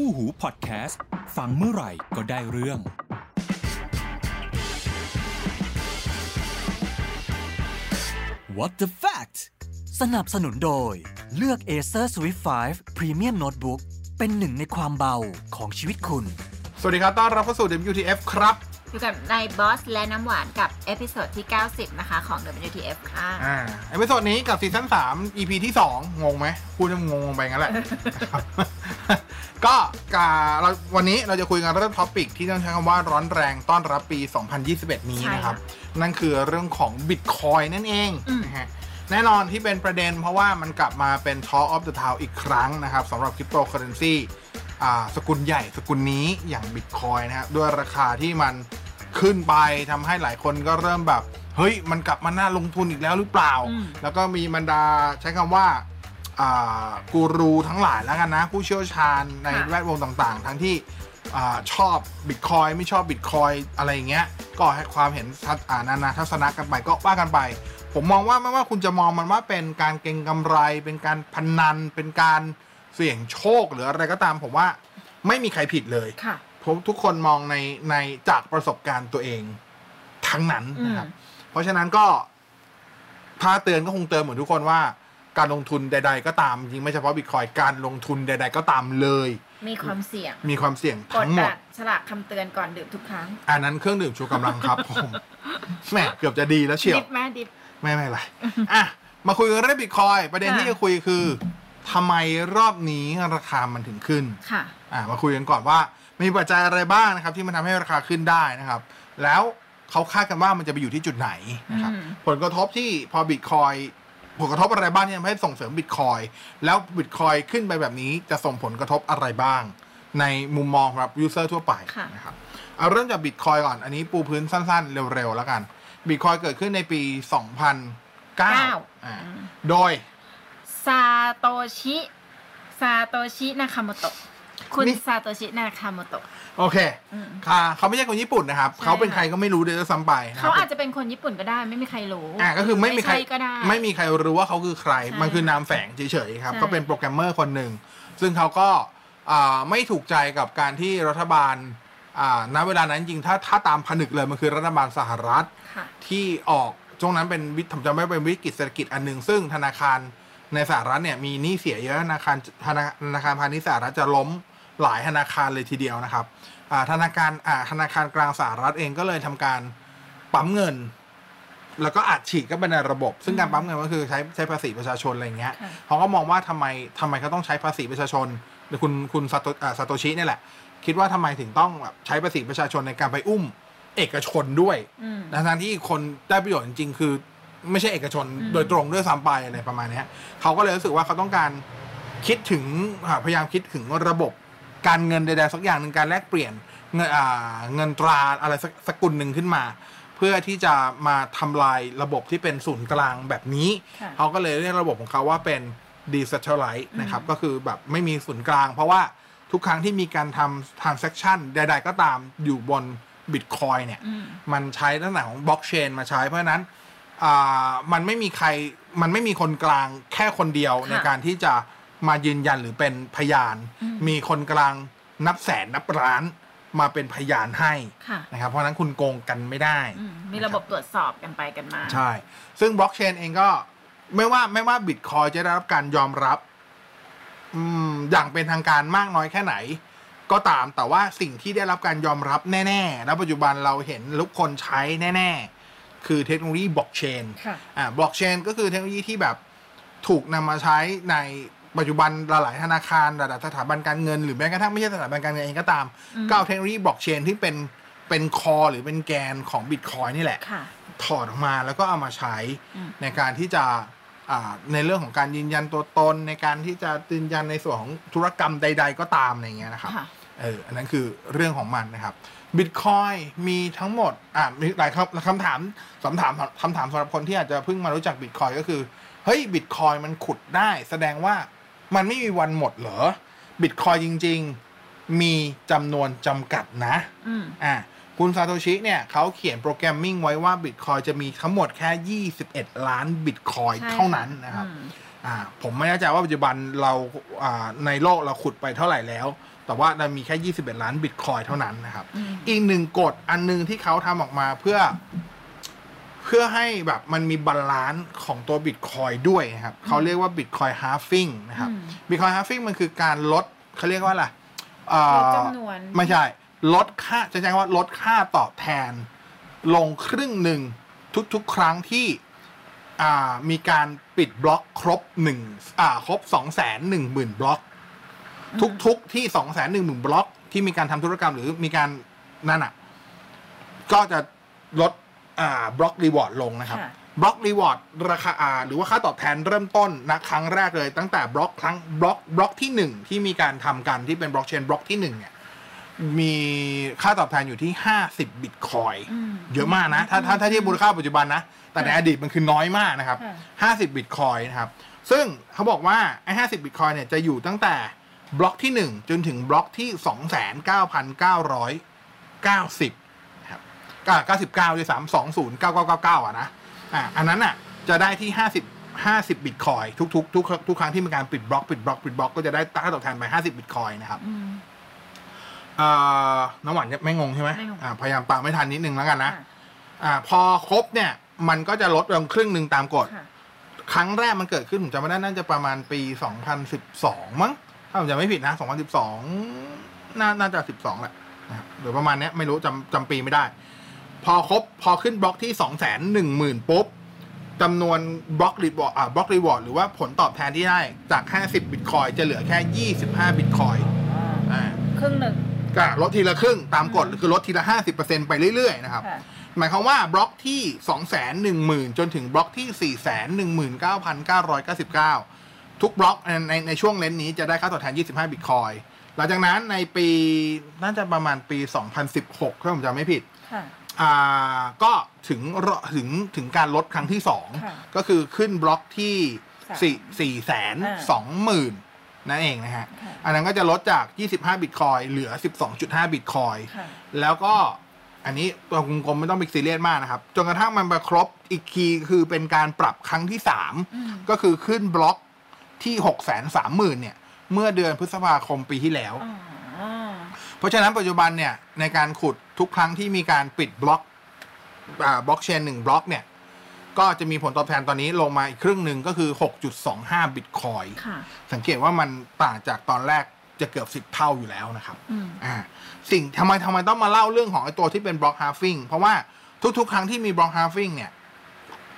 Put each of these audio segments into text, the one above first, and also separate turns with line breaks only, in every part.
คู่หูพอดแคสต์ ฟังเมื่อไหร่ก็ได้เรื่อง What the fact
สนับสนุนโดย เลือก Acer Swift 5 Premium Notebook เป็นหนึ่งในความเบาของชีวิตคุณ
สวัสดีครับ ต้อนรับเข้าสู่ WTF ครับ
อยู่กับนายบอสและน้ำหวานกับเอพิโซดที่ 90 นะคะของ WTF ค่ะ
อ่าเอพิโซดนี้กับซีซั่น3 EP ที่ 2 งงไหมพูดแล้วงงๆไปงั้นแหละนะครับ ก็กาเราวันนี้เราจะคุยกันเรื่อง topic ที่ต้องใช้คำว่าร้อนแรงต้อนรับปี 2021 นี้นะครับ นั่นคือเรื่องของ Bitcoin นั่นเองนะฮะแน่นอนที่เป็นประเด็นเพราะว่ามันกลับมาเป็น Talk of the Town อีกครั้งนะครับสำหรับคริปโตเคอเรนซีอ่าสกุลใหญ่สกุลนี้อย่าง Bitcoin นะครับด้วยราคาที่มันขึ้นไปทำให้หลายคนก็เริ่มแบบ เฮ้ย มันกลับมาน่าลงทุนอีกแล้วหรือเปล่า
อืม
แล้วก็มีบรรดาใช้คำว่าอ่า กูรูทั้งหลายแล้วกันนะ ผู้เชี่ยวชาญในแวดวงต่างๆ ทั้งที่อาชอบบิตคอยไม่ชอบบิตคอยอะไรอย่างเงี้ย ก็ให้ความเห็นทัศอ่านานาทัศนะกันไปก็ว่ากันไป ผมมองว่าไม่ว่าคุณจะมองมันว่าเป็นการเก็งกำไร เป็นการพนัน เป็นการเสี่ยงโชคหรืออะไรก็ตาม ผมว่าไม่มีใครผิดเลย
ค่ะ
ผมทุกคนมองในในจากประสบการณ์ตัวเองทั้งนั้นนะครับ เพราะฉะนั้นก็ถ้าเตือนก็คงเตือนเหมือนทุกคนว่า การลงทุนใด ๆ ก็ตาม จริงไม่เฉพาะบิตคอยการลงทุนใด ๆ ก็ตามเลย
มีความเสี่ยง
มีความเสี่ยง
กด
ทั้งหมด
อัดฉลากคำเตือนก่อนดื่มทุกครั้ง
อันนั้นเครื่องดื่มชูกำลังครับ ผมแหมเกือบจะดีแล้วเชียว
ดิบไหมดิบ
ไม่ไม่เป็นไร อะ มาคุยกันเรื่องบิตคอยประเด็น
ค่ะ
ที่จะคุยคือทำไมรอบนี้ราคามันถึงขึ้น
ค่ะ
อะ มาคุยกันก่อนว่ามีปัจจัยอะไรบ้างนะครับ ที่มันทำให้ราคาขึ้นได้นะครับ แล้วเขาคาดกันว่ามันจะไปอยู่ที่จุดไหนนะครับ
อืม
ผลกระทบที่พอบิตคอย ผลกระทบอะไรบ้างที่ทำให้ส่งเสริมบิตคอยแล้วบิตคอยขึ้นไปแบบนี้จะส่งผลกระทบอะไรบ้าง ในมุมมองสำหรับ user ทั่วไป
ค่ะ
นะครับเอาเริ่มจากบิตคอยก่อนอันนี้ปูพื้นสั้นๆ เร็วๆแล้วกันบิตคอยเกิดขึ้นในปี 2009อ่าโดย
ซาโตชิซาโตชินาคาโมโตะ คุณ
นี่
ซาโตชินาคาโมโตะ
โอเค
อืม
ค่ะเขาไม่ใช่คนญี่ปุ่นนะครับ
ใช่
เขาเป็น
ค่ะ
ใครก็ไม่รู้เดี๋ยวจะซ้ำไปนะค
เขา
รับ
อาจจะเป็นคนญี่ปุ่นก็ได้ไม่มีใครรู้
อ่าก็คือไม่มีใคร
ใช่ก็ได้
ไม่มีใครรู้ว่าเขาคือใคร
ใช่
มันคือนามแฝงเฉยๆครับ
ใช่
ก็เป็นโปรแกรมเมอร์คนหนึ่ง ซึ่งเขาก็อ่าไม่ถูกใจกับการที่รัฐบาลอ่าณเวลานั้นจริงๆถ้าถ้าตามผนึกเลยมันคือรัฐบาลสหรัฐ
ค่ะ
ที่ออกช่วงนั้นเป็นวิผมจำไม่เป็นวิกฤตเศรษฐกิจอันหนึ่งซึ่งธนาคารในสหรัฐเนี่ยมีหนี้เสียเยอะธนาคารธนาธนาคารพาณิชย์สหรัฐจะล้ม หลายธนาคารเลยทีเดียวนะครับอ่าธนาคารอ่าธนาคารกลางสหรัฐเองก็เลยทำการปั๊มเงิน แล้วก็อัดฉีดเข้าไปในระบบ ซึ่งการปั๊มเงินก็คือใช้ใช้ภาษีประชาชนอะไรอย่างเงี้ย
ค่ะ
เขาก็มองว่าทำไมทำไมเขาต้องใช้ภาษีประชาชนหรือคุณคุณซาโตอ่าซาโตชิเนี่ยแหละ คิดว่าทำไมถึงต้องแบบใช้ภาษีประชาชนในการไปอุ้มเอกชนด้วย
อืม
ทั้งๆที่คนได้ประโยชน์จริง ๆ คือไม่ใช่เอกชน
อืม
โดยตรงด้วยซ้ำไปอะไรประมาณเนี้ยเขาก็เลยรู้สึกว่าเขาต้องการคิดถึงอ่าพยายามคิดถึงระบบ การเงินใดๆสักอย่างหนึ่งการแลกเปลี่ยนเงินอ่าเงินตราอะไรสักสกุลหนึ่งขึ้นมา เพื่อที่จะมาทำลายระบบที่เป็นศูนย์กลางแบบนี้
ค่ะ
เขาก็เลยเรียกระบบของเขาว่าเป็น decentralized นะครับ ก็คือแบบไม่มีศูนย์กลาง เพราะว่าทุกครั้งที่มีการทำ transaction ใด ๆ ก็ตามอยู่บน Bitcoin เนี่ย
อืม
มันใช้ลักษณะของบล็อกเชนมาใช้ เพราะฉะนั้นอ่ามันไม่มีใครมันไม่มีคนกลางแค่คนเดียว
ค่ะ
ในการที่จะ มายืนยันหรือเป็นพยาน
อืม
มีคนกลางนับแสนนับล้านมาเป็นพยานให้
ค่ะ
นะครับ เพราะฉะนั้นคุณโกงกันไม่ได้
อืมมีระบบตรวจสอบกันไปกันมา
ใช่ ซึ่งบล็อกเชนเองก็ไม่ว่าไม่ว่าบิตคอยจะได้รับการยอมรับอืมอย่างเป็นทางการมากน้อยแค่ไหน ก็ตามแต่ว่าสิ่งที่ได้รับการยอมรับแน่ๆ แล้วปัจจุบันเราเห็นทุกคนใช้แน่ ๆ คือเทคโนโลยีบล็อกเชน
ค่ะ
อ่าบล็อกเชนก็คือเทคโนโลยีที่แบบถูกนำมาใช้ใน ปัจจุบันหลายๆธนาคารหลายๆสถาบันการเงินหรือแม้กระทั่งไม่ใช่สถาบันการเงินเองก็ตาม
อืม
ก็เอาเทคโนโลยีบล็อกเชนที่เป็นเป็นคอหรือเป็นแกนของบิตคอยนี่แหละ
ค่ะ
ถอดออกมาแล้วก็เอามาใช้
อืม
ในการที่จะอ่าในเรื่องของการยืนยันตัวตนในการที่จะยืนยันในส่วนของธุรกรรมใด ๆ ก็ตามอะไรเงี้ยนะครับ
ค่ะ
เอออันนั้นคือเรื่องของมันนะครับบิตคอยมีทั้งหมดอ่ามีหลายคำคำถามคำถามคำถามสำหรับคนที่อาจจะเพิ่งมารู้จักบิตคอยก็คือ เฮ้ยบิตคอยมันขุดได้ แสดงว่า มันไม่มีวันหมดเหรอบิตคอยจริง ๆ มีจำนวนจำกัดนะ
อืม
อ่าคุณซาโตชิเนี่ยเขาเขียน programming ไว้ว่าบิตคอยจะมีทั้งหมดแค่ 21 ล้านบิตคอย
ใช่
เท่านั้นนะครับ
อืม
อ่าผมไม่แน่ใจว่าปัจจุบันเราอ่าในโลกเราขุดไปเท่าไหร่แล้ว แต่ว่าเรามีแค่ 21 ล้านบิตคอยเท่านั้นนะครับ
อืม
อีกหนึ่งกฎอันหนึงที่เขาทำออกมาเพื่อ เพื่อให้แบบมันมี balance ของตัวบิตคอยด้วยนะครับเขาเรียกว่า Bitcoin halving นะครับ
อืม
Bitcoin halving มันคือการลดเขาเรียกว่าอะไรเอ่
ลด
อ
จำนวน
ไม่ใช่ลดค่าจะใช้คำว่าลดค่าตอบแทน ลงครึ่งหนึ่งทุกๆ ครั้งที่อ่ามีการปิดบล็อกครบหนึ่งอ่าครบสองแสนหนึ่งหมื่นบล็อก ทุกๆ ที่สองแสนหนึ่งหมื่นบล็อก ที่มีการทำธุรกรรมหรือมีการนั่นอะ ก็จะลด อ่า block reward ลงนะครับ
ค่ะ
block reward ราคาอ่าหรือว่าค่าตอบแทนเริ่มต้นนะครั้งแรกเลย ตั้งแต่บล็อกครั้ง block block ที่หนึ่งที่มีการทำกันที่เป็น blockchain block ที่หนึ่งเนี่ยมีค่าตอบแทนอยู่ที่ห้าสิบบิตคอย
อืม
เยอะมากนะ ถ้าถ้าถ้าเทียบมูลค่าปัจจุบันนะ แต่ใน
ค่ะ
อดีตมันคือน้อยมากนะครับ
ค่ะ
ห้าสิบบิตคอยนะครับ ซึ่งเขาบอกว่าไอ้ห้าสิบบิตคอยเนี่ยจะอยู่ตั้งแต่บล็อกที่หนึ่งจนถึงบล็อกที่สองแสน เก้าพันเก้าร้อยเก้าสิบครับเก้าสิบเก้าด้วยสามสองศูนย์เก้าเก้าเก้าเก้าอะนะอ่าอันนั้นอะจะได้ที่ห้าสิบห้าสิบบิตคอยทุกทุกทุกทุกครั้งที่มีการปิดบล็อกปิดบล็อกปิดบล็อกก็จะได้ค่าตอบแทนไปห้าสิบบิตคอยนะครับ
อืม
อ่าน้ำหวานไม่งงใช่ไหม
ไม่งง
อ่าพยายามตามไม่ทันนิดนึงแล้วกันนะ
ค่ะ
อ่าพอครบเนี่ย มันก็จะลดลงครึ่งหนึ่งตามกฎ
ค่ะ
ครั้งแรกมันเกิดขึ้นผมจำไม่ได้น่าจะประมาณปี 2012 มั้ง ถ้าผมจำไม่ผิดนะ 2012 น่าน่าจะ 12แหละนะครับหรือประมาณเนี้ยไม่รู้จำจำปีไม่ได้ พอครบพอขึ้นบล็อกที่210,000ปุ๊บจำนวน block reward อ่า block reward หรือว่าผลตอบแทนที่ได้จาก 50บิตคอยจะเหลือแค่ 25บิตคอยอ่า
ครึ่งหนึ่ง
ก็ลดทีละครึ่งตามกฎคือลดทีละ 50%ไปเรื่อยๆนะครับ
ค่ะ
หมายความว่าบล็อกที่ 2 1 0 0 0 0 จนถึงบล็อกที่ 4 1 9 9 9 9 ทุกบล็อกในในในช่วง range นี้จะได้ค่าตอบแทน 25บิตคอยหลังจากนั้นในปีน่าจะประมาณปี 2016 ถ้าผมจำไม่ผิด
ค่ะ
อ่า ก็ถึงรถึงถึงการลดครั้งที่
ค่ะ
2ก็คือขึ้นบล็อกที่
สาม
4 4แสน2หมื่นนั่นเองนะฮะ
ค่ะ
อันนั้นก็จะลดจาก 25 บิตคอยเหลือ 12.5 บิตคอย
ค่ะ
แล้วก็อันนี้ตัวกลมๆไม่ต้องไปซีเรียสมากนะครับ จนกระทั่งมันไปครบอีกคีย์คือเป็นการปรับครั้งที่
อืม
3ก็คือขึ้นบล็อกที่ 6 3 0 0 0 0 เนี่ย เมื่อเดือนพฤษภาคมปีที่แล้ว
อ๋อ
เพราะฉะนั้นปัจจุบันเนี่ยในการขุด ทุกครั้งที่มีการปิดบล็อกอ่าบล็อกเชนหนึ่งบล็อกเนี่ย ก็จะมีผลตอบแทนตอนนี้ลงมาอีกครึ่งหนึ่งก็คือ 6.25 บิตคอย
ค่ะ
สังเกตว่ามันต่างจากตอนแรกจะเกือบ10เท่าอยู่แล้วนะครับ
อืม
อ่าสิ่งทำไมทำไมต้องมาเล่าเรื่องของไอ้ตัวที่เป็น block halving เพราะว่าทุกๆ ครั้งที่มี block halving เนี่ย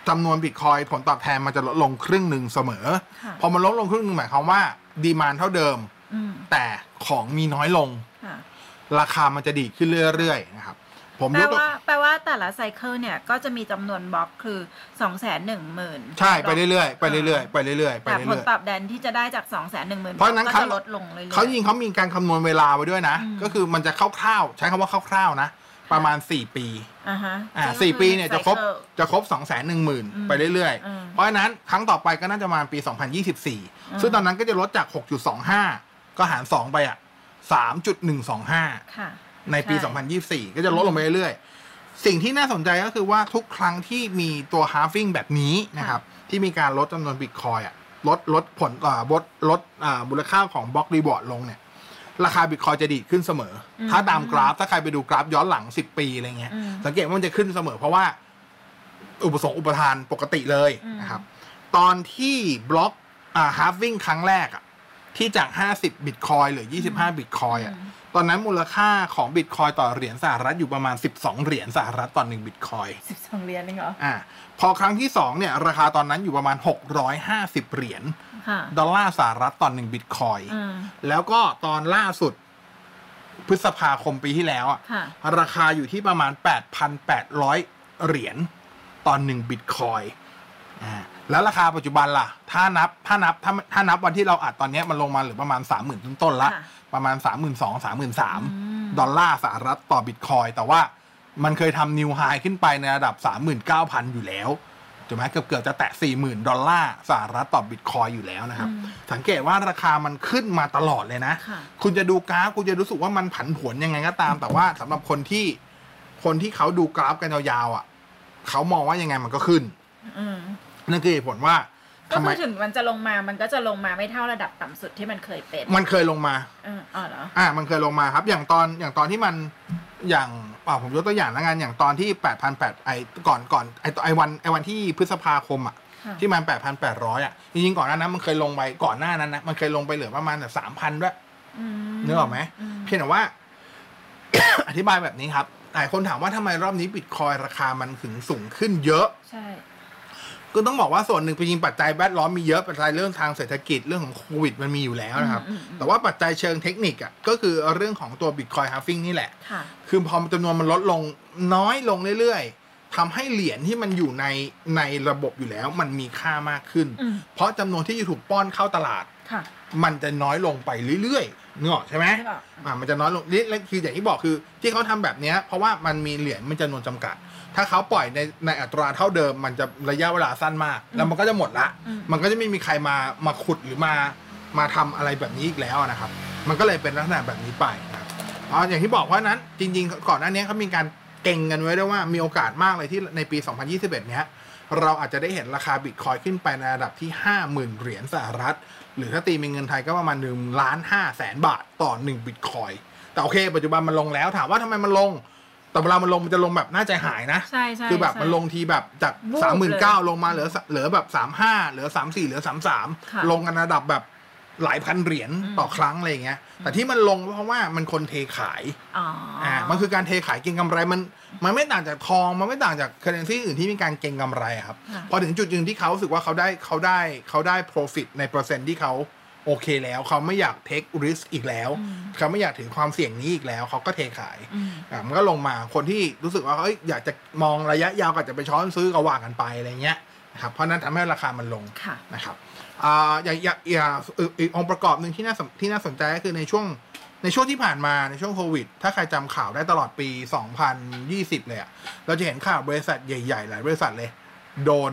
จำนวนบิตคอยผลตอบแทนมันจะลดลงครึ่งหนึ่งเสมอ
ค่ะ
พอมันลดลงครึ่งหนึ่งหมายความว่า ดีมานเท่าเดิม
อืม
แต่ของมีน้อยลง
ค่ะ
ราคามันจะดีดขึ้นเรื่อยๆนะครับผม
แปล
ยกตัว
ว่าแปลว่าแต่ละไซเคิลเนี่ยก็จะมีจำนวนบล็อกคือสองแสนหนึ่งหมื่น
ใช่ไปเรื่อยๆไปเรื่อยๆไปเรื่อยๆไป
แต่ผล
เรื่อย
ตอบแทนที่จะได้จากสองแสนหนึ่งหมื่น
เพราะฉะนั้น
ก็
ครั้
จะ
ง
ลดลงเรื่อยๆ
ๆเขายิงเขามีการคำนวณเวลาไว้ด้วยนะ
อืม
ก็คือมันจะคร่าวๆใช้คำว่าคร่าวๆนะ ประมาณ4ปี
อ่าฮะ
อ่า
ซึ่ง
สี่
ก็อ
ปีเนี่ยจะครบ
ไซเคิล
จะครบสองแสนหนึ่งหมื่น
อืม
ไปเรื่อย
อืม
ๆเพราะฉะนั้นครั้งต่อไปก็น่าจะประมาณปี2024ซึ่งตอนนั้นก็จะลดจาก6.25ก็หาร2ไปอะ 3.125
ค่ะ
ในปี
ใช่
2024 ก็จะลดลงไปเรื่อยๆ สิ่งที่น่าสนใจก็คือว่าทุกครั้งที่มีตัว halving แบบนี้นะครับ ที่มีการลดจำนวนบิตคอยอะลดลดผลอ่าลดลดอ่ามูลค่าของบล็อกรีบอร์ดลงเนี่ยราคาบิตคอยจะดีดขึ้นเสมออ
ม
ถ้าตามกราฟ ถ้าใครไปดูกราฟย้อนหลัง 10 ปีอะไรเงี้ย
อืม
สังเกตว่ามันจะขึ้นเสมอ เพราะว่า อุปสงค์อุปทานปกติเลย
อืม
นะครับ ตอนที่บล็อกอ่า halving ครั้งแรกอะ ที่จาก 50บิตคอยหรือ 25บิตคอยอะตอนนั้นมูลค่าของบิตคอยต่อเหรียญสหรัฐอยู่ประมาณ 12 เหรียญสหรัฐต่อหนึ่งบิตคอย
สิบสองเหรียญเองเหรอ
อ่าพอครั้งที่สองเนี่ยราคาตอนนั้นอยู่ประมาณ 650 เหรียญ
ค่ะ
ดอลลาร์สหรัฐต่อหนึ่งบิตคอย
อืม
แล้วก็ตอนล่าสุดพฤษภาคมปีที่แล้วอะ
ค่ะ
ราคาอยู่ที่ประมาณ 8,800 เหรียญต่อหนึ่งบิตคอยอ่า แล้วราคาปัจจุบันล่ะ ถ้านับถ้านับถ้าถ้านับวันที่เราอัดตอนเนี้ยมันลงมาเหรือประมาณ 30,000ต้นๆละ
ค่ะ
ประมาณ 32,000 33,000 ดอลลาร์สหรัฐต่อบิตคอยแต่ว่ามันเคยทำ new high ขึ้นไปในระดับ 39,000 อยู่แล้วถูกไหมเกือบเกือบจะแตะ 40,000 ดอลลาร์สหรัฐต่อบิตคอยอยู่แล้วนะครับ
อืม
สังเกตว่าราคามันขึ้นมาตลอดเลยนะ
ค่ะ
คุณจะดูกราฟ คุณจะรู้สึกว่ามันผันผวนยังไงก็ตาม แต่ว่าสำหรับคนที่คนที่เขาดูกราฟกันยาวๆอะเขามองว่ายังไงมันก็ขึ้น
อืม
นั่นคือเหตุผลว่า
ก็
ทำไม
คือถึงมันจะลงมา มันก็จะลงมาไม่เท่าระดับต่ำสุดที่มันเคยเป็น
มันเคยลงมา
เอออ๋อเหรอ
อ่า มันเคยลงมาครับ อย่างตอน อย่างตอนที่มัน อย่างอ่าผมยกตัวอย่างแล้วกัน อย่างตอนที่แปดพันแปดไอก่อนก่อนไอไอวัน ไอวันที่พฤษภาคมอะ
ค่ะ
ที่มันแปดพันแปดร้อยอะ จริงๆ ก่อนหน้านั้นมันเคยลงไป ก่อนหน้านั้นนะ มันเคยลงไปเหลือประมาณแบบสามพันด้วย
อืม
นึกออกไหม
อืม
เพียงแต่ว่า อธิบายแบบนี้ครับ หลายคนถามว่าทำไมรอบนี้บิตคอยราคามันถึงสูงขึ้นเยอะ
ใช่
ก็ต้องบอกว่าส่วนหนึ่งเป็นจริงปัจจัยแวดล้อมมีเยอะปัจจัยเรื่องทางเศรษฐกิจเรื่องของโควิดมันมีอยู่แล้วนะครับ
อืมอืมอืม
แต่ว่าปัจจัยเชิงเทคนิคอะก็คือเรื่องของตัว Bitcoin halving นี่แหละ
ค่ะ
คือพอจำนวนมันลดลงน้อยลงเรื่อยๆทำให้เหรียญที่มันอยู่ในในระบบอยู่แล้ว มันมีค่ามากขึ้น
อืม
เพราะจำนวนที่จะถูกป้อนเข้าตลาด
ค่ะ
มันจะน้อยลงไปเรื่อยๆเนกอะใช่ไหม
ใช่ป่ะ
อ่ามันจะน้อยลงนี่และคืออย่างที่บอกคือ ที่เขาทำแบบเนี้ยเพราะว่ามันมีเหรียญมันจำนวนจำกัด ถ้าเขาปล่อยในในอัตราเท่าเดิม มันจะระยะเวลาสั้นมาก แล้วมันก็จะหมดละ
อืม
มันก็จะไม่มีใครมามาขุดหรือมามาทำอะไรแบบนี้อีกแล้วนะครับ มันก็เลยเป็นลักษณะแบบนี้ไปนะครับอ๋ออย่างที่บอกว่านั้นจริง ๆ ก่อนหน้านี้เขามีการเก่งกันไว้ด้วยว่ามีโอกาสมากเลยที่ในปี 2021 เนี้ยเราอาจจะได้เห็นราคาบิตคอยขึ้นไปในระดับที่ 50,000 เหรียญสหรัฐ หรือถ้าตีเป็นเงินไทยก็ประมาณ1ล้าน5แสนบาทต่อ 1 บิตคอย แต่โอเค ปัจจุบันมันลงแล้วถามว่าทำไมมันลง แต่เวลามันลงมันจะลงแบบน่าใจหายนะ
ใช่ใช่
คือแบบ
ใช่
มันลงทีแบบจาก
วูบ
สามหมื่น
เล
เก้ายลงมาเหลือสเหลือแบบสามห้าเหลือสามสี่เหลือสามสาม
ค่ะ
ลงกันระดับแบบหลายพันเหรียญ
อืม
ต่อครั้งอะไรอย่างเงี้ย แต่ที่มันลงเพราะว่ามันคนเทขาย
อ๋ออ
อ่า มันคือการเทขายเก็งกำไรมัน มันไม่ต่างจากทอง มันไม่ต่างจาก currency อื่นที่มีการเก็งกำไรอะครับ
ค่ะ
พอถึงจุดหนึ่งที่เขารู้สึกว่าเขาได้เขาได้เขาได้ profit ในเปอร์เซ็นต์ที่เขา โอเคแล้วเขาไม่อยาก take risk อีกแล้ว
อืม
เขาไม่อยากถือความเสี่ยงนี้อีกแล้ว เขาก็เทขาย
อืม
อะมันก็ลงมาคนที่รู้สึกว่าเอ้ยอยากจะมองระยะยาวก็อาจจะไปช้อนซื้อก็ว่ากันไปอะไรเงี้ยนะครับเพราะฉะนั้นทำให้ราคามันลง
ค่ะ
นะครับอ่าอย่างอย่างอย่างอีกอีกองค์ประกอบหนึ่งที่น่าสนที่น่าสนใจก็คือในช่วงในช่วงที่ผ่านมาในช่วงโควิด ถ้าใครจำข่าวได้ตลอดปี 2020 เลยอะเราจะเห็นข่าวบริษัทใหญ่ ๆ หลายบริษัทเลย โดน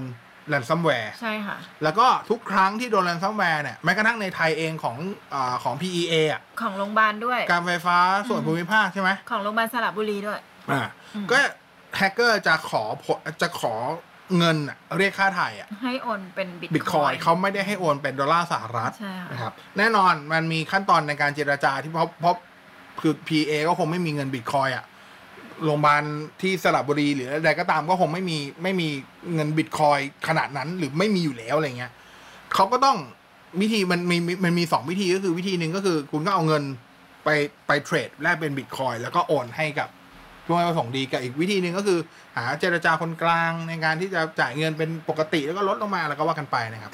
แ a นซัมแวร์
ใช่ค่ะ
แล้วก็ทุกครั้งที่โดนแ a นซัมแวร์เนี่ยแม้กระทั่งในไทยเองของอาของ PEA อะ
ของโรงพยาบาลด้วย
การไฟฟ้าส่วนภูมิภาคใช่ไหม
ของโรงพยาบาลสระบุรีด้วย
อ่า
อืม
ก็แฮกเกอร์จะขอผลจะขอเงินอะเรียกค่าไถ่อะ
ให้โอนเป็นบิต
บิตคอยเขาไม่ได้ให้โอนเป็นดอลลาร์สหรัฐ
ใช่ค่ะ
นะครับแน่นอนมันมีขั้นตอนในการเจรจาที่เพราะเพราะคือ PEA ก็คงไม่มีเงินบิตคอยอะ โรงพยาบาลที่สระบุรีหรืออะไรก็ตามก็คงไม่มีไม่มีเงินบิตคอยขนาดนั้นหรือไม่มีอยู่แล้วอะไรเงี้ยเขาก็ต้องวิธีมันมีมันมีสองวิธีก็คือวิธีหนึ่งก็คือ คุณก็เอาเงินไปไป trade แลกเป็นบิตคอยแล้วก็โอนให้กับผู้ไม่ประสงค์ดีกับอีกวิธีหนึ่งก็คือ หาเจรจาคนกลางในการที่จะจ่ายเงินเป็นปกติแล้วก็ลดลงมาแล้วก็ว่ากันไปนะครับ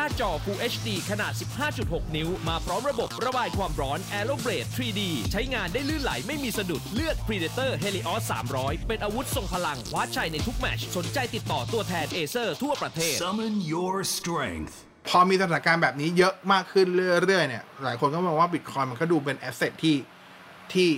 หน้าจอ Full HD ขนาด 15.6 นิ้ว มาพร้อมระบบระบายความร้อน Aeroblade 3D ใช้งานได้ลื่นไหลไม่มีสะดุดเลือก Predator Helios 300 เป็นอาวุธทรงพลังคว้าชัยในทุกแมตช์สนใจติดต่อตัวแทน Acer ทั่วประเทศ
Summon your strength.
พอมีสถานการณ์แบบนี้เยอะมากขึ้นเรื่อยๆเนี่ย หลายคนก็มองว่าบิตคอยมันก็ดูเป็น asset ที่ที่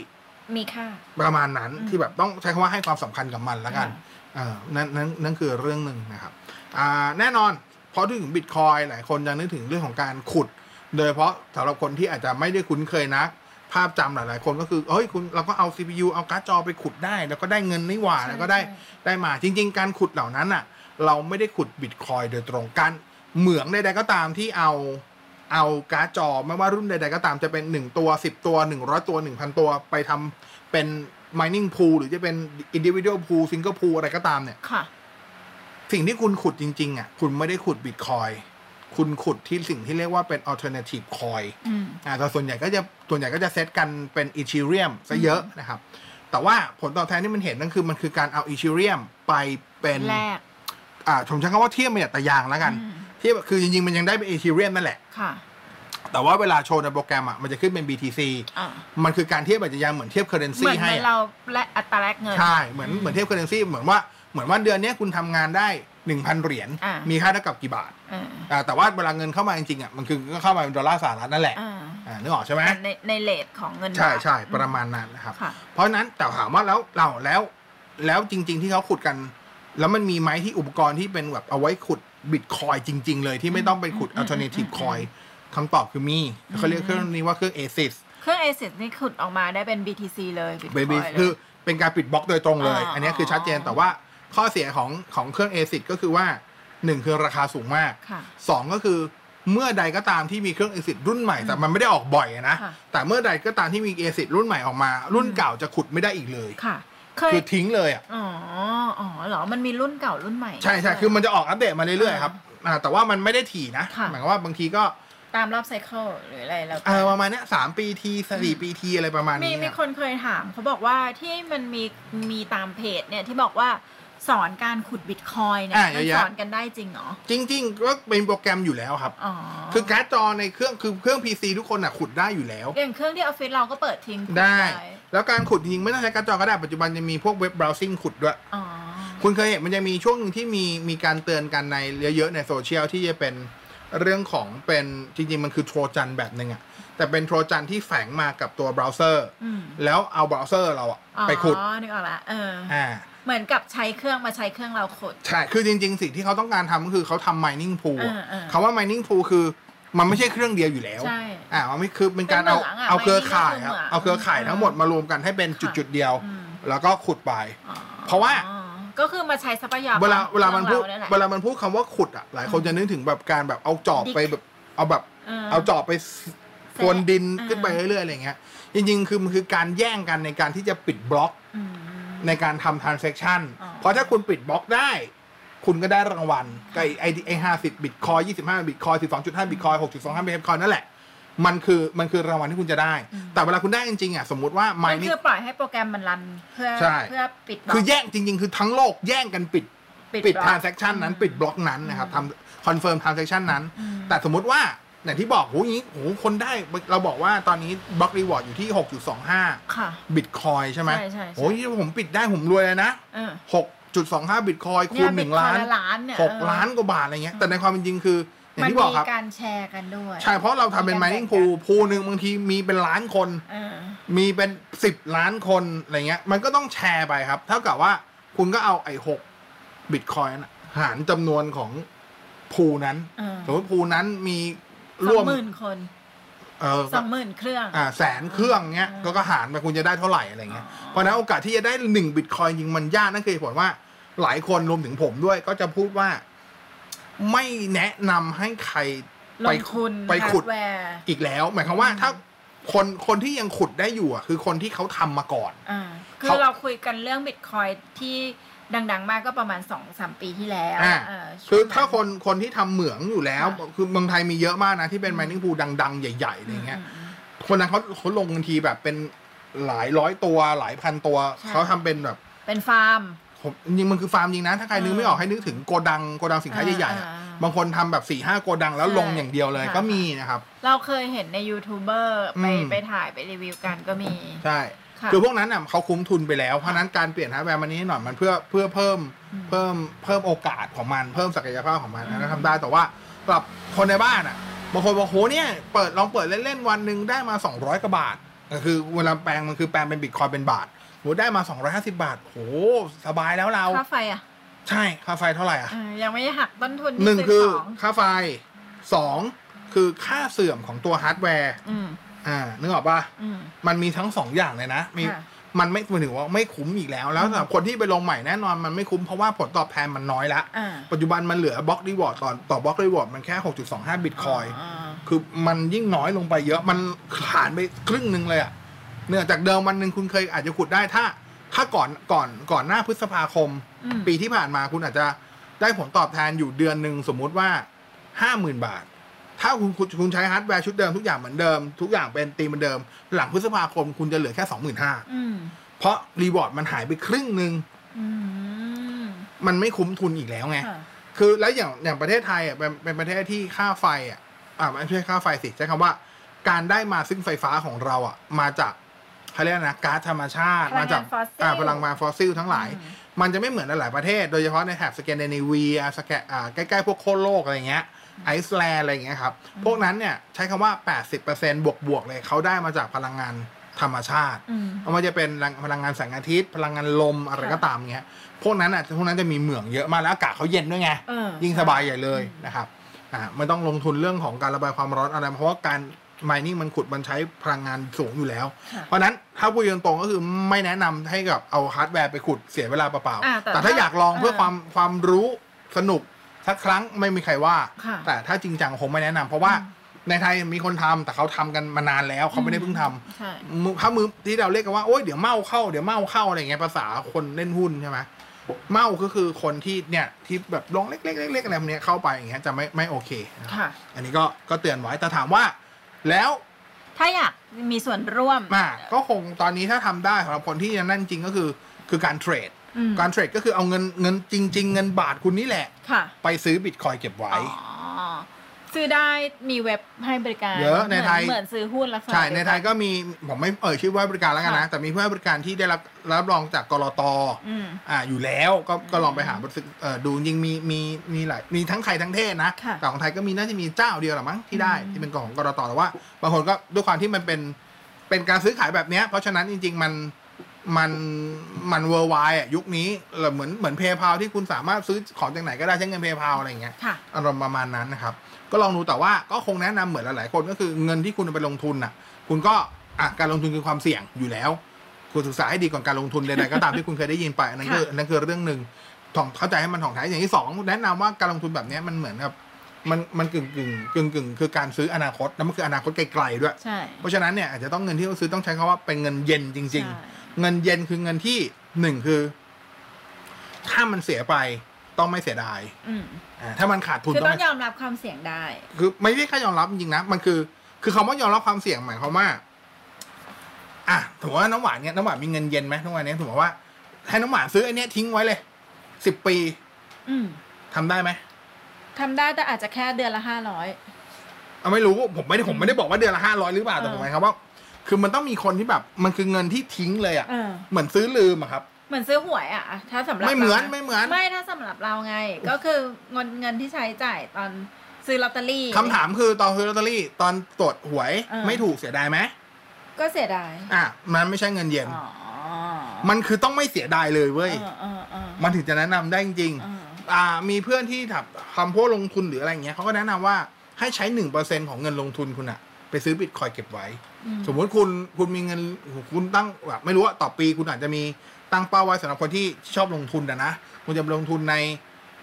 มีค่า
ประมาณนั้นที่แบบต้องใช้คำว่าให้ความสำคัญกับมันแล้วกัน
ค่ะ
อ่านั่นนั่นนั่นคือเรื่องหนึ่งนะครับอ่าแน่นอน พอถึงบิตคอยหลายคนจะนึกถึงเรื่องของการขุด โดยเฉพาะสำหรับคนที่อาจจะไม่ได้คุ้นเคยนัก ภาพจำหลาย ๆ คนก็คือเฮ้ยคุณเราก็เอา CPU เอาการ์ดจอไปขุดได้ แล้วก็ได้เงินนี่หว่า
ใช่
แล้วก็ได้
ใช่
ได้มาจริง ๆ การขุดเหล่านั้นอะ เราไม่ได้ขุดบิตคอยโดยตรงการเหมืองใดๆก็ตามที่เอาเอาการ์ดจอไม่ว่ารุ่นใดๆก็ตามจะเป็นหนึ่งตัวสิบตัวหนึ่งร้อยตัวหนึ่งพันตัวไปทำเป็น mining pool หรือจะเป็น individual pool single pool อะไรก็ตามเนี่ย
ค่ะ
สิ่งที่คุณขุดจริง ๆ อะ คุณไม่ได้ขุดบิตคอยคุณขุดที่สิ่งที่เรียกว่าเป็น alternative coin
อืม
อ่าแต่ส่วนใหญ่ก็จะส่วนใหญ่ก็จะเซตกันเป็นอีทีเรียมซะเยอะนะครับ แต่ว่าผลตอบแทนที่มันเห็นนั่นคือมันคือการเอาอีทีเรียมไปเป็น
แรก
อ่าผมใช้คำว่าเทียบมาจากตะยางแล้วกัน
อืม
เทียบคือจริง ๆ มันยังได้เป็นอีทีเรียมนั่นแหละ
ค่ะ
แต่ว่าเวลาโชว์ในโปรแกรมอะมันจะขึ้นเป็น BTC
อ่า
มันคือการเทียบแบบตะยางเหมือนเทียบเคอร์เรน
เห
ซี
มือน
ให้
เหมือน
อะ
เราและอัตราแลกเงิน
ใช่เหมือนเหมือนเทียบเคอร์เรนซีเหมือนว่า เหมือนว่าเดือนเนี้ยคุณทำงานได้หนึ่งพันเหรียญ
อ่ามี
มีค่าเท่ากับกี่บาท
อ่า
อ่าแต่ว่าเวลาเงินเข้ามาจริงๆอะมันคือก็เข้ามาเป็นดอลลาร์สหรัฐนั่นแหละ
อ่า
อ่านึกออกใช่ไหม
ในในเลทของเงิน
ใช่
บาท
ใช่ประมาณนั้นนะครับ
ค่ะ
เพราะฉะนั้นแต่ถามว่าแล้วเราแล้วแล้วจริง ๆ ที่เขาขุดกัน แล้วมันมีไหมที่อุปกรณ์ที่เป็นแบบเอาไว้ขุดบิตคอยจริง ๆ เลยที่ไม่ต้องไปขุด alternative coin คำตอบคือมีเขาเรียกเครื่องนี้ว่าเครื่อง ASIC
เครื่อง ASIC นี่ขุดออกมาได้เป็น BTC เลย
เบ
Bitcoin
บี้
เลย
คือเป็นการปิดบล็อกโดยตรงเลย
อ่า
อันนี้คือชัดเจนแต่ว่า ข้อเสียของของเครื่อง ASIC ก็คือว่าหนึ่งคือราคาสูงมาก
ค่ะ
สองก็คือเมื่อใดก็ตามที่มีเครื่อง ASIC รุ่นใหม่แต่มันไม่ได้ออกบ่อยอะนะ
ค่ะ
แต่เมื่อใดก็ตามที่มี ASIC รุ่นใหม่ออกมา รุ่นเก่าจะขุดไม่ได้อีกเลย
ค่ะเคย
คือทิ้งเลยอะ
อ๋ออ๋อเหรอมันมีรุ่นเก่ารุ่นใหม่
ใช่ใช่คือมันจะออกอัปเดตมาเรื่อยๆครับอ่าแต่ว่ามันไม่ได้ถี่นะ
ค่ะ
หมายความว่าบางทีก็
ตามรอบไซเคิลหรืออะไรแล้วแต่
เออประมาณเนี้ยสามปีทีสี่ปีทีอะไรประมาณ
มี
นี้
มี
อะ
คนเคยถามเขาบอกว่าที่มันมีมีตามเพจเนี่ยที่บอกว่า สอนการขุดบิตคอยเนี่ย
อะ
มัน
เยอะ
ส
แยะ
อนกันได้จริงเหรอ
จริง ๆ ก็เป็นโปรแกรมอยู่แล้วครับ
อ๋อ
คือการ์ดจอในเครื่องคือเครื่อง PC ทุกคนอะขุดได้อยู่แล้ว
ออย่างเครื่องที่ออฟฟิศเราก็เปิดทิ้งขุด
ได้ แล้วการขุดทิ้งไม่ต้องใช้การ์ดจอก็ได้ปัจจุบันจะมีพวก web browsing ขุดด้วย
อ๋อ
คุณเคยเห็นมันจะมีช่วงหนึ่งที่มีมีการเตือนกันในเยอะๆในโซเชียลที่จะเป็นเรื่องของเป็นจริงๆ มันคือโทรจันแบบหนึ่งอะแต่เป็นโทรจันที่แฝงมากับตัวเบราว์เซอร์
อืม
แล้วเอาเบราว์เซอร์เราอะ
อ๋อ
ไปขุด
นึกออกละเออ
อ่า
เหมือนกับใช้เครื่องมาใช้เครื่องเราขุด
ใช่ คือจริง ๆ สิ่งที่เขาต้องการทำก็คือเขาทำ mining pool อะ
เออเออ
คำว่า mining pool คือมันไม่ใช่เครื่องเดียวอยู่แล้ว
ใช่
อ่ามันไม่คือเป็นการเอา
เป็นเหมืองอะ
เอาเครือข่าย
mining
ครับ
ก็คือเหมือง
เอาเครือข่ายทั้งหมดมารวมกันให้เป็น
ค่ะ
จุดๆเดียว
อืม
แล้วก็ขุดไป
อ๋อ
เพราะว่า
ก็คือมาใช้ทรัพยากร
เวลาเวลามันพูด
ของรยแหละ
เวลามันพูดคำว่าขุดอะหลายคนจะนึกถึงแบบการแบบเอาจอบไปแบบเอาแบบ
เออ
เอาจอบไปโคนดิน
เออ
ขึ้นไปเรื่อยๆอะไรเงี้ยจริง ๆ คือมันคือการแย่งกันในการที่จะปิดบล็อก
อืม
ในการทำ transaction
อ๋อ
เพราะถ้าคุณปิดบล็อกได้ คุณก็ได้รางวัลก็ไอ้ไอ้ไอ้ห้าสิบบิตคอยยี่สิบห้าบิตคอยสิบสองจุดห้าบิตคอยหกจุดสองห้าบิตคอยนั่นแหละ มันคือมันคือรางวัลที่คุณจะได้ แต่เวลาคุณได้จริงๆอะสมมติว่า
มัน
mining
คือปล่อยให้โปรแกรมมันรันเพื่อ
ใช่
เพื่อปิดบล็อก
คือแย่งจริง ๆ คือทั้งโลกแย่งกันปิดปิด
บล็อก
transaction นั้นปิดบล็อกนั้นนะครับทำ confirm transaction นั้น แต่สมมุติว่า อย่างที่บอกโหอย่างนี้โหคนได้เราบอกว่าตอนนี้ block reward อยู่ที่ 6.25
ค่ะ
บิตคอยใช่ไหม
ใช่ใช่ใช่
โอ้ยผมปิดได้ผมรวยเลยนะ
เออ
6.25บิตคอยคูณ
เนี่ย
หนึ่งล้าน
Bitcoin ละล้านเนี่ย
หก
เออ
ล้านกว่าบาทอะไรเงี้ย แต่ในความเป็นจริงคืออย่าง
มัน
ที่บอก
มี
ครับ
การแชร์กันด้วย
ใช่ เพราะเราทำเป็น
มีการ
mining
แบ่ง
pool
กัน
pool หนึ่งบางทีมีเป็นล้านคน
เออ
มีเป็นสิบล้านคนอะไรเงี้ย มันก็ต้องแชร์ไปครับ เท่ากับว่าคุณก็เอาไอ้หกบิตคอยน์หารจำนวนของพูนั้น
เออ
สมมติพูนั้นมี
ส
ร่
อ
ว
ง
ม
หมื่นคน
เออ
สองหมื่นเครื่อง
อ่าแสนเครื่องเงี้ย
อ่า
ก็ก็หารไปคุณจะได้เท่าไหร่อะไรเงี้ย
อ๋อ
เพราะฉะนั้นโอกาสที่จะได้หนึ่งบิตคอยน์จริงมันยากนั่นคือเหตุผลว่าหลายคนรวมถึงผมด้วยก็จะพูดว่า ไม่แนะนำให้ใคร
ล
ไป
งทุน
ไปขุด
ฮาร์แวร์
อีกแล้ว หมายความว่าถ้าคนคนที่ยังขุดได้อยู่อะคือคนที่เขาทำมาก่อน
อ่าคื
เขา
อเราคุยกันเรื่องบิตคอยที่ ดัง ๆ มากก็ประมาณสองสามปีที่แล้ว
อ่า
เออช่วง
คือถ้าคนคนที่ทำเหมืองอยู่แล้ว
ค่ะ
คือเมืองไทยมีเยอะมากนะ ที่เป็น mining pool ดัง ๆ ใหญ่ๆอะไรเงี้ย
อืม
คนนั้นเขาเขาลงกันทีแบบเป็นหลายร้อยตัวหลายพันตัว
ใช่
เขาทำเป็นแบบ
เป็นฟาร์ม
ผมจริงๆมันคือฟาร์มจริงนะ ถ้าใครนึก
เออ
ไม่ออกให้นึกถึงโกดังโกดังสินค้า
อ่า
ใหญ่ๆอะ
อ่า
บางคนทำแบบสี่ห้าโกดังแล้ว
ใช่
ลงอย่างเดียวเลย
ค่ะ
ก็มีนะครับ
เราเคยเห็นในยูทูบเบอร์ไป
อืม
ไปถ่ายไปรีวิวกันก็มี
ใช่
ค่ะ
คือพวกนั้นน่ะเขาคุ้มทุนไปแล้ว เพราะฉะนั้นการเปลี่ยนฮาร์ดแวร์มันนี้หน่อยมันเพื่อเพื่อเพิ่มเพิ่มเพิ่มโอกาสของมันเพิ่มศักยภาพของมันนะทำได้แต่ว่าสำหรับคนในบ้านอะบางคนบอกโหเนี่ยเปิดลองเปิดเล่นๆวันหนึ่งได้มา 200กว่าบาทก็คือเวลาแปลงมันคือแปลงเป็นบิตคอยเป็นบาทโหได้มา 250 บาทโหสบายแล้วเรา
ค่าไฟอะ
ใช่ค่าไฟเท่าไหร่อะ
เออยังไม่หักต้นทุนที่
หนึ่ง
ซื้
คือ
ของ
ค่าไฟสองคือค่าเสื่อมของตัวฮาร์ดแวร์
อืม
อ่านึกออกปะ
อืม
มันมีทั้งสองอย่างเลยนะมี
ค่ะ
มันไม่หมายถึงว่าไม่คุ้มอีกแล้ว แล้วสำหรับคนที่ไปลงใหม่แน่นอนมันไม่คุ้มเพราะว่าผลตอบแทนมันน้อยละ
อ่า
ปัจจุบันมันเหลือ block reward ต่อต่อ block reward มันแค่ 6.25 บิตคอย
อ่า
คือมันยิ่งน้อยลงไปเยอะมันหารไปครึ่งหนึ่งเลยอะเนื่องจากเดิมวันหนึ่งคุณเคยอาจจะขุดได้ถ้า ถ้าก่อนก่อนก่อนหน้าพฤษภาคม
อืม
ปีที่ผ่านมาคุณอาจจะได้ผลตอบแทนอยู่เดือนหนึ่งสมมุติว่าห้าหมื่นบาท ถ้าคุณคุณคุณใช้ฮาร์ดแวร์ชุดเดิมทุกอย่างเหมือนเดิม ทุกอย่างเป็นตีมเหมือนเดิม หลังพฤษภาคมคุณจะเหลือแค่สองหมื่นห้า
อืม
เพราะ reward มันหายไปครึ่งหนึ่ง
อืม
มันไม่คุ้มทุนอีกแล้วไง
ค่ะ
คือแล้วอย่างอย่างประเทศไทยอะเป็นเป็นประเทศที่ค่าไฟอะอ่าไม่ใช่ค่าไฟสิใช้คำว่า การได้มาซึ่งไฟฟ้าของเราอะ มาจากเขาเรียกนะก๊าซธรรมชาติ
พลั
มาง
งาน
จาก
ฟอสซิล
อ่าพลังงานฟอสซิลทั้งหลาย
อืม
มันจะไม่เหมือนในหลายประเทศ โดยเฉพาะในแถบสแกนดิเนเวียสแกอ่าใกล้ๆพวกขั้วโลกอะไรเงี้ย ไอซ์แลนด์อะไรเงี้ยครับ พวกนั้นเนี่ยใช้คำว่า 80%บวกบวกๆเลยเขาได้มาจากพลังงานธรรมชาติ
อืม
ไม่ว่าจะเป็นพลังงานแสงอาทิตย์ พลังงานลมอะไร
ค่ะ
ก็ตามเงี้ย พวกนั้นอะพวกนั้นจะมีเหมืองเยอะมากแล้วอากาศเขาเย็นด้วยไง
เออ
ยิ่งสบายใหญ่เลยนะครับ อ่าไม่ต้องลงทุนเรื่องของการระบายความร้อนอะไร เพราะว่าการ mining มันขุดมันใช้พลังงานสูงอยู่แล้ว
ค่ะ
เพราะฉะนั้นถ้าพูดตรงๆก็คือไม่แนะนำให้กับเอาฮาร์ดแวร์ไปขุดเสียเวลาเปล่า
อ่า
ๆ
แต่
แต่ถ้า
ถ้า
อยากลองเพื่อ
เออ
ความความรู้สนุก สักครั้งไม่มีใครว่า
ค่ะ
แต่ถ้าจริงจังคงไม่แนะนำเพราะว่าในไทยมีคนทำแต่เขาทำกันมานานแล้วเขาไม่ได้เพิ่งทำ
ใช่
มือถ้ามือที่เราเรียกกันว่าโอ๊ยเดี๋ยวเมาเข้าเดี๋ยวเมาเข้าอะไรเงี้ยภาษาคนเล่นหุ้นใช่ไหมเมาก็คือคนที่เนี่ยที่แบบลงเล็กๆเล็กๆอะไรพวกเนี้ยเข้าไปอย่างเงี้ยจะไม่ไม่โอเคนะครับ
ค่ะ
อันนี้ก็ก็เตือนไว้แต่ถามว่า แล้ว
ถ้าอยากมีส่วนร่วม
มาก็คงตอนนี้ถ้าทำได้สำหรับคนที่จะนั่นจริงก็คือคือการเทรด
อืม
การเทรดก็คือเอาเงินเงินจริง ๆ เงินบาทคุณนี่แหละ
ค่ะ
ไปซื้อบิตคอยเก็บไว้
อ๋อซื้อได้มีเว็บให้บริการ
เยอะในไทย
เหมือนซื้อหุ้นลักษณะ
ใช่ใน
เดีวกั
ไทยก็มีผมไม่เอ่ยชื่อว่าบริการแล้วกันนะ
ค่ะ
แต่มีผู้ให้บริการที่ได้รับรับรองจากกรต
อืม
อ่าอยู่แล้วก็ก็ลองไปหาบริษัทเอ่อดูจริงๆมีมีมีหลายมีทั้งไทยทั้งเทศนะ
ค่ะ
แต่ของไทยก็มีน่าจะมีเจ้าเดียวหรือมั้งที่ได้
อืม
ที่เป็นของกรตแต่ว่า บางคนก็ด้วยความที่มันเป็นเป็นการซื้อขายแบบเนี้ยเพราะฉะนั้นจริง ๆ มัน มันมันเวอร์ไวอะยุคนี้เออเหมือนเหมือนเพย์พาที่คุณสามารถซื้อของจากไหนก็ได้ใช้เงินเพย์พาอะไรอย่างเงี้ย
ค่ะ
อารมณ์ประมาณนั้นนะครับ ก็ลองดูแต่ว่าก็คงแนะนำเหมือนหลายๆคนก็คือเงินที่คุณเอาไปลงทุนน่ะ คุณก็อะการลงทุนคือความเสี่ยงอยู่แล้ว คุณศึกษาให้ดีก่อนการลงทุนใดๆก็ตามที่คุณเคยได้ยินไปอันนั้นคือ
ค่ะ
อันนั้นคือเรื่องหนึ่งถ่องเข้าใจให้มันถ่องแท้อย่างที่สองแนะนำว่าการลงทุนแบบเนี้ยมันเหมือนกับมันมันกึ่งกึ่งกึ่งกึ่งคือการซื้ออนาคตแล้วมันคืออนาคตไกลๆด้วย
ใช่
เพราะฉะนั้นเนี่ยอาจจะต้องเงินที่ต้องซื้อต้องใช้คำว่าเป็นเงินเย็นจริง
ใช่
ๆ เงินเย็นคือเงินที่หนึ่งคือ ถ้ามันเสียไปต้องไม่เสียดาย
อืม
อ่าถ้ามันขาดทุน
คือ
ต้
ต้
อ
องง
ไม่
ยอมรับความเสี่ยงได้
คือไม่ได้แค่ยอมรับจริงๆนะมันคือ คือคำว่ายอมรับความเสี่ยงหมายความว่า อะถือว่าน้ำหวานเนี้ยน้ำหวานมีเงินเย็นไหมทุกวันนี้ถือว่าให้น้ำหวานซื้อไอ้เนี้ยทิ้งไว้เลยสิบปี
อืม
ทำได้ไหม
ทำได้แต่อาจจะแค่เดือนละห้าร้อย
เอาไม่รู้ผมไม่ได้ผมไม่ได้บอกว่าเดือนละห้าร้อยหรือเปล่าแต่ผมหมายความว่า คือมันต้องมีคนที่แบบ มันคือเงินที่ทิ้งเลยอะ
เออ
เหมือนซื้อลืมอะครับ
เหมือนซื้อหวยอะถ้าสำหรับ
ไม่เหมือน
ราะ
ไม่เหมือน
ไม่ถ้าสำหรับเราไง ก็คือเงินเงินที่ใช้จ่ายตอนซื้อลอตเตอรี่
คำถามคือตอนซื้อลอตเตอรี่ ตอนตรวจหวย
เออ
ไม่ถูกเสียดายไหม
ก็เสียดาย
อะ มันไม่ใช่เงินเย็น
อ๋อ
มันคือต้องไม่เสียดายเลยเว้ย
เออเออเออ
มันถึงจะแนะนำได้จริงๆ
เออ
อ่า มีเพื่อนที่ทำทำพวกลงทุนหรืออะไรอย่างเงี้ยเขาก็แนะนำว่าให้ใช้หนึ่งเปอร์เซ็นของเงินลงทุนคุณอะ ไปซื้อบิตคอยเก็บไว้
อืม
สมมุติคุณคุณมีเงินคุณตั้งแบบไม่รู้ว่าต่อปีคุณอาจจะมีตั้งเป้าไว้สำหรับคนที่ชอบลงทุนอะนะคุณจะลงทุนใน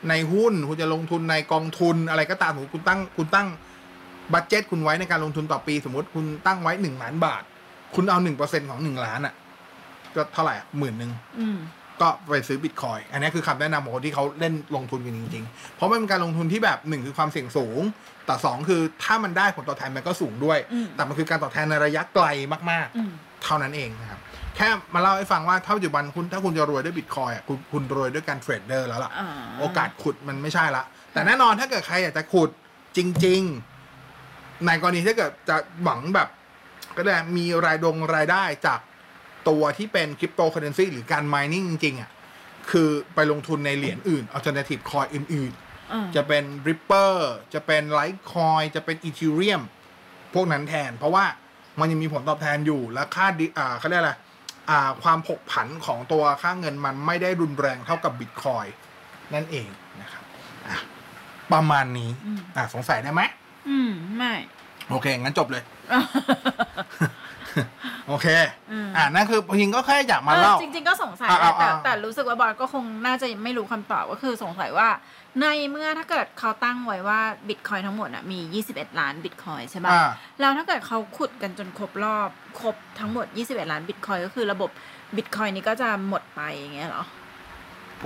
ในหุ้น คุณจะลงทุนในกองทุนอะไรก็ตามสมมติคุณตั้งคุณตั้งบัตเจ็ตคุณไว้ในการลงทุนต่อปี สมมติคุณตั้งไว้หนึ่งล้านบาท คุณเอาหนึ่งเปอร์เซ็นของหนึ่งล้านอะก็เท่าไหร่หมื่นหนึ่ง
อืม
ก็ไปซื้อบิตคอยอันนี้คือคำแนะนำของคนที่เขาเล่นลงทุนกันจริง ๆ เพราะมันเป็นการลงทุนที่แบบหนึ่งคือความเสี่ยงสูง แต่สองคือถ้ามันได้ผลตอบแทนมันก็สูงด้วย
อืม
แต่มันคือการตอบแทนในระยะไกลมาก
อืม
ๆเท่านั้นเองนะครับแค่มาเล่าให้ฟังว่าถ้าปัจจุบันคุณถ้าคุณจะรวยด้วยบิตคอยน์อะคุณคุณรวยด้วยการเทรดเดอร์แล้วล่ะ
อ่า
โอกาสขุดมันไม่ใช่ละ แต่แน่นอนถ้าเกิดใครอยากจะขุดจริง ๆ ในกรณีถ้าเกิดจะหวังแบบ ก็ได้มีรายดงรายได้จาก ตัวที่เป็นคริปโตเคอร์เรนซีหรือการ mining จริงๆอะคือไปลงทุนในเหรียญอื่น alternative coin อื่น
อ่า
ๆจะเป็น Ripper จะเป็น Litecoin จะเป็น Ethereum พวกนั้นแทน เพราะว่ามันยังมีผลตอบแทนอยู่ และค่าดิอ่าเขาเรียกอะไรอ่า ความผกผันของตัวค่าเงินมันไม่ได้รุนแรงเท่ากับ Bitcoin นั่นเองนะครับอะประมาณนี้อะสงสัยได้ไหม
อืม ไม่
โอเค งั้นจบเลย โอเค อ่านั่นคือจริงๆก็แค่อยากมาเล่า
ออจริง ๆ ก็สงสัย
อะ
แหละ
อะ
แต่
อะ
แต่รู้สึกว่าบอสก็คงน่าจะไม่รู้คำตอบก็คือสงสัยว่า ในเมื่อถ้าเกิดเขาตั้งไว้ว่าบิตคอยน์ทั้งหมดอะมี 21 ล้านบิตคอยน์ใช่ป่ะ
อ่า
แล้วถ้าเกิดเขาขุดกันจนครบรอบ ครบทั้งหมด 21 ล้านบิตคอยน์ก็คือระบบบิตคอยน์นี้ก็จะหมดไปอย่างเงี้ยเหรอ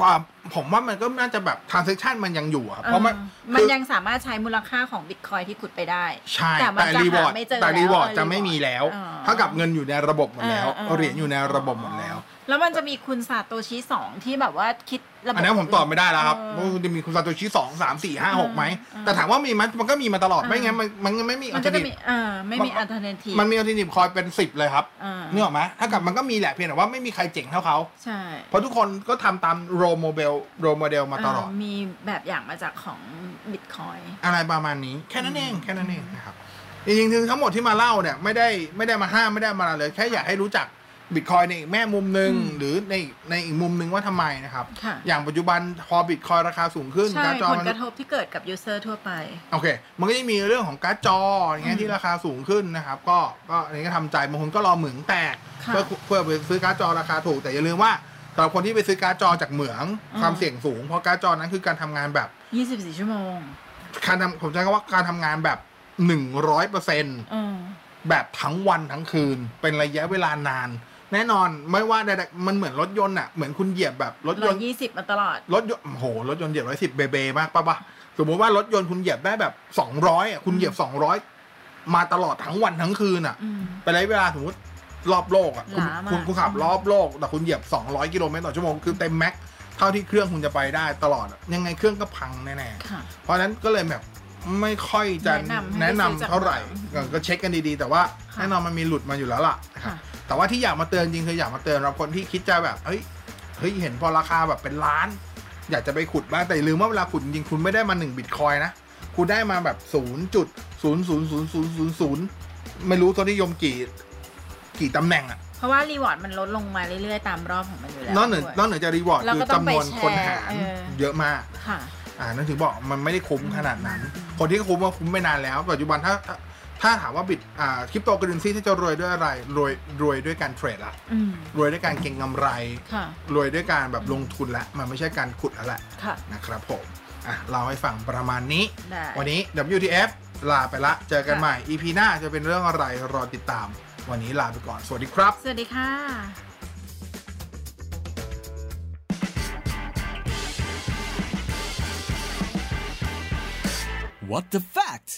ว่าผมว่ามันก็น่าจะแบบ transaction มันยังอยู่อะเพราะมัน
เออมัน
คือ
ยังสามารถใช้มูลค่าของบิตคอยน์ที่ขุดไปได้
ใช่
แต่มัน
แต่
จะ
reward
หาไม่เจอ
แต่
แล้ว
reward
เออ
จะไม่มีแล้ว
อ๋อ
เท่ากับเงินอยู่ในระบบหมดแล้ว
เออเออ
เหรียญอยู่ในระบบหมดแล้ว
แล้วมันจะมีคุณซาโตชิสองที่แบบว่าคิดระบบ
อันนี้ผมตอบไม่ได้แล้วครับ
เอ
ว่า
อ
คุณจะมีคุณซาโตชิสองสามสี่ห้าหกไหม
เออ
แต่ถามว่ามีไหมมันก็มีมาตลอด
เออ
ไม่งั้นมันมันไม่มี
มันก็จะมี
alternative
เออไม่มี alternative
มันมี alternative coin เป็นสิบเลยครับ
อ่า
นึกออกไหมถ้ากับมันก็มีแหละเพียงแต่ว่าไม่มีใครเจ๋งเท่าเขา
ใช่
เพราะทุกคนก็ทำตาม role model role model มาตลอด
เมีแบบอย่างมาจากของบิตคอยน์
อะไรประมาณนี้แค่นั้นเองแค่นั้นเองนะครับจริงๆคือทั้งหมดที่มาเล่าเนี่ยไม่ได้ไม่ได้มาห้ามไม่ได้มาอะไรเลยแค่อยากให้รู้จัก บิตคอยน์ในอีกแง่มุมหนึ่ง
อืม
หรือในในอีกมุมหนึ่งว่าทำไมนะครับ
ค่ะ
อย่างปัจจุบันพอบิตคอยน์ราคาสูงขึ้น
ใช่
การ์ดจอ
ผล
มัน
กระทบที่เกิดกับ user ทั่วไป
โอเค มันก็จะมีเรื่องของการ์ดจออย่างเงี้ย
อืม
ที่ราคาสูงขึ้นนะครับ ก็ก็อันนี้ก็ทำใจบางคนก็รอเหมืองแตก
ค่ะ
เพื่อเพื่อไปซื้อการ์ดจอราคาถูกแต่อย่าลืมว่าสำหรับคนที่ไปซื้อการ์ดจอจากเหมือง
อืม
ความเสี่ยงสูง เพราะการ์ดจอนั้นคือการทำงานแบบ
24 ชั่วโมง
การทำผมใช้คำว่าการทำงานแบบหนึ่งร้อยเปอร์เซ็นต์
อืม
แบบทั้งวันทั้งคืน เป็นระยะเวลานาน แน่นอนไม่ว่าใดๆมันเหมือนรถยนต์อะเหมือนคุณเหยียบแบบรถย
ร้อน
ต์
ยยี่สิบมาตลอด
รถยนต์โอ้โห รถยนต์เหยียบร้อยสิบเบเบมากปะปะสมมติว่ารถยนต์คุณเหยียบได้แบบสองร้อยอะคุณเหยียบสองร้อยมาตลอดทั้งวันทั้งคืนอะ
อืม
เป็นระยะเวลาสมมติรอบโลกอะคุณ
หลามาก
คุณคุณขับรอบโลก แต่คุณเหยียบ200กิโลเมตรต่อชั่วโมงคือเต็มแม็กเท่าที่เครื่องคุณจะไปได้ตลอดอะยังไงเครื่องก็พังแน่
ค่ะ
ๆเพราะฉะนั้นก็เลยแบบไม่ค่อยจะ
แนะนำให้
แนะนำ
ไปซื้อจาก
เท่าไหร่
เหมือง
ก็เช็คกันดีๆ แต่ว่า
ค่ะ
แน่นอนมันมีหลุดมาอยู่แล้วล่ะนะครับ
ค่ะ
แต่ว่าที่อยากมาเตือนจริงคืออยากมาเตือนเราคนที่คิดจะแบบเฮ้ยเฮ้ยเห็นพอราคาแบบเป็นล้าน อยากจะไปขุดบ้างแต่อย่าลืมว่าเวลาขุดจริงๆคุณไม่ได้มาหนึ่งบิตคอยนะคุณได้มาแบบศูนย์จุดศูนย์ศูนย์ศูนย์ศูนย์ศูนย์ศูนย์ไม่รู้ตัวนิยมกี่กี่ตำแหน่งอะ
เพราะว่า reward มันลดลงมาเรื่อยๆ ตามรอบของมันอยู่แล้ว
นอกเหนือ
ด้วย
นอกเหนือจาก reward
แล้ว
คือ
ก็ต้อง
จำนวน
ไปแชร์
คนหาร
เออ
เยอะมาก
ค่ะ
อ่านั่นถึงบอกมันไม่ได้คุ้มขนาดนั้น คนที่คุ้มว่าคุ้มไม่นานแล้ว ปัจจุบันถ้า ถ้าถ้าถามว่าบิตอ่าคริปโตเคอร์เรนซีที่จะรวยด้วยอะไร รวยรวยด้วยการเทรดละ
อืม
รวยด้วยการเก็งกำไร
ค่ะ
รวยด้วยการแบบลงทุนละ มันไม่ใช่การขุดแล้วแหละ
ค่ะ
นะครับผมอะเราให้ฟังประมาณนี้
ได้
วันนี้ WTF ลาไปละ เจอกัน
ค่ะ
ใหม่ EP หน้าจะเป็นเรื่องอะไรรอติดตาม วันนี้ลาไปก่อน สวัสดีครับ
สวัสดีค่ะ
What the fact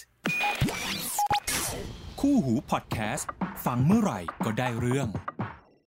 คู่หูพอดแคสต์ ฟังเมื่อไหร่ก็ได้เรื่อง